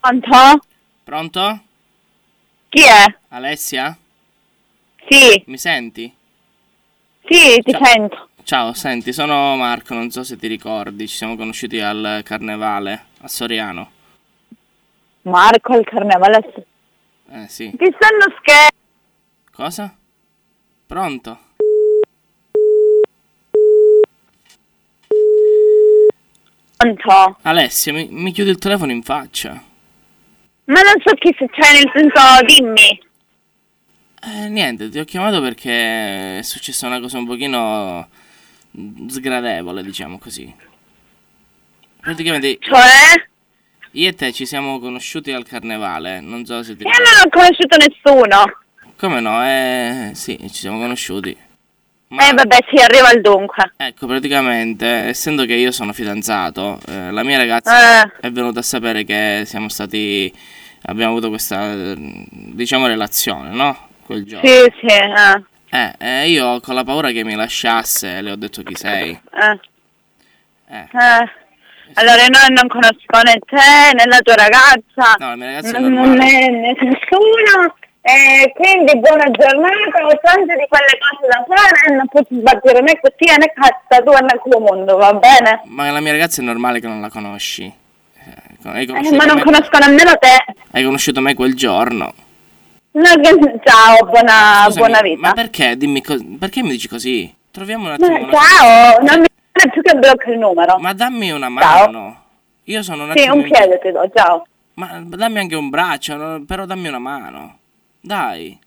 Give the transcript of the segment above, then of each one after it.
Pronto? Pronto? Chi è? Alessia? Sì, Mi senti? sì, ti Ciao. sento. Ciao, senti, sono Marco, non so se ti ricordi, ci siamo conosciuti al carnevale a Soriano. Marco al carnevale. Eh sì. Ti stanno scherzo. Cosa? Pronto? Pronto? Alessia, mi, mi chiudi il telefono in faccia. Ma non so chi se c'è, nel senso, dimmi. Eh, niente, ti ho chiamato perché è successa una cosa un pochino sgradevole, diciamo così. Praticamente Cioè? io e te ci siamo conosciuti al carnevale, non so se ti Io non ho conosciuto nessuno. Come no? Eh, sì, ci siamo conosciuti. Eh, vabbè, sì, arriva al dunque. Ecco, praticamente, essendo che io sono fidanzato, eh, la mia ragazza Eh. è venuta a sapere che siamo stati. Abbiamo avuto questa, diciamo, relazione, no? Quel giorno. Sì, sì, eh. Eh, eh, io con la paura che mi lasciasse, le ho detto chi sei. eh. Eh, Eh. Allora, io non conosco né te né la tua ragazza. no, la mia ragazza non, non è nessuno. E quindi buona giornata, ho tante di quelle cose da fare, non posso sbattere né così né cazzo tu né culo mondo, va bene? Ma la mia ragazza è normale che non la conosci. Eh, Eh, ma non me, conosco nemmeno te. hai conosciuto me quel giorno. No, che- ciao, buona, Scusami, buona vita. Ma perché? Dimmi co- perché mi dici così? Troviamo un attimo Ma una- ciao, non mi dire più che blocco il numero. Ma dammi una Ciao. mano. Io sono un sì, attimo un in- piede ti do, ciao. Ma dammi anche un braccio, però dammi una mano. Dai.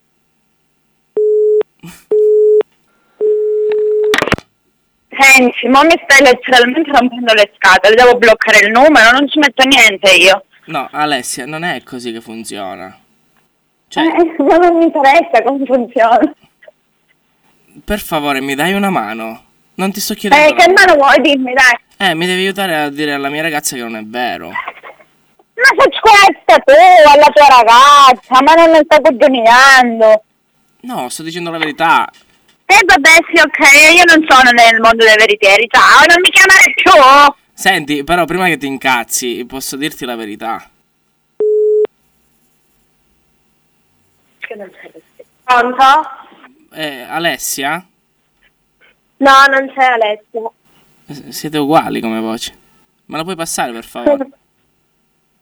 Senti, mo mi stai letteralmente rompendo le scatole, devo bloccare il numero, non ci metto niente io. No, Alessia, non è così che funziona. Cioè, Eh, ma non mi interessa come funziona. per favore, mi dai una mano. Non ti sto chiedendo. Eh, che mano vuoi dirmi, dai? Eh, mi devi aiutare a dire alla mia ragazza che non è vero. Ma se questa tu, alla tua ragazza, ma non ne stai coglioniando. No, sto dicendo la verità. E vabbè, sì, ok, io non sono nel mondo dei veritieri, ciao, non mi chiamare più. Senti, però prima che ti incazzi, posso dirti la verità. Pronto? Eh, Alessia? No, non c'è Alessia. Eh, Siete uguali come voce. Me la puoi passare, per favore?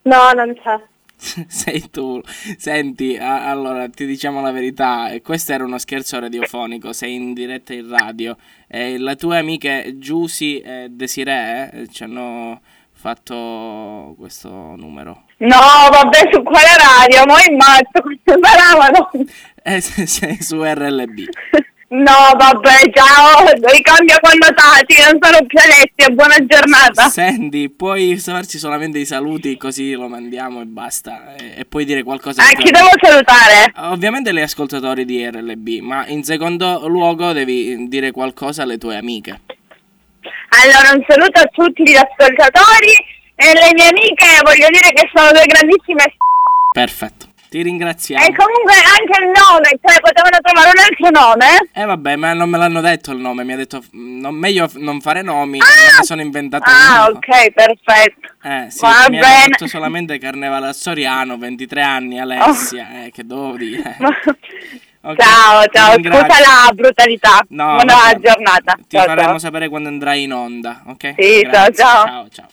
No, non c'è. Sei tu. Senti, a- allora ti diciamo la verità. eh, Questo era uno scherzo radiofonico. Sei in diretta in radio. E le tue amiche Giusy e Desiree eh, ci hanno fatto questo numero. No, vabbè, su quale radio? Mo in mazzo, questo paravano. Eh, se- sei su RLB. No, vabbè, ciao, ricambio connotati, non sono più Alessia, buona giornata. Senti, puoi farci solamente i saluti così lo mandiamo e basta. E, e puoi dire qualcosa. Di chi devo salutare? Ovviamente gli ascoltatori di RLB, ma in secondo luogo devi dire qualcosa alle tue amiche. Allora, un saluto a tutti gli ascoltatori e le mie amiche, voglio dire che sono due grandissime. Perfetto. Ti ringraziamo. E comunque anche il nome, cioè potevano trovare un altro nome? Eh vabbè, ma non me l'hanno detto il nome, mi ha detto mm, non, meglio non fare nomi, non me ne sono inventato Ah, ok, perfetto. Eh sì, Va mi bene. detto solamente Carnevale a Soriano, 23 anni, Alessia, eh, che devo dire. Ok, Ciao, ciao, scusa la brutalità. No, Buona giornata. Ti ciao, faremo ciao. sapere quando andrai in onda, ok? Sì, ciao, ciao. ciao. ciao.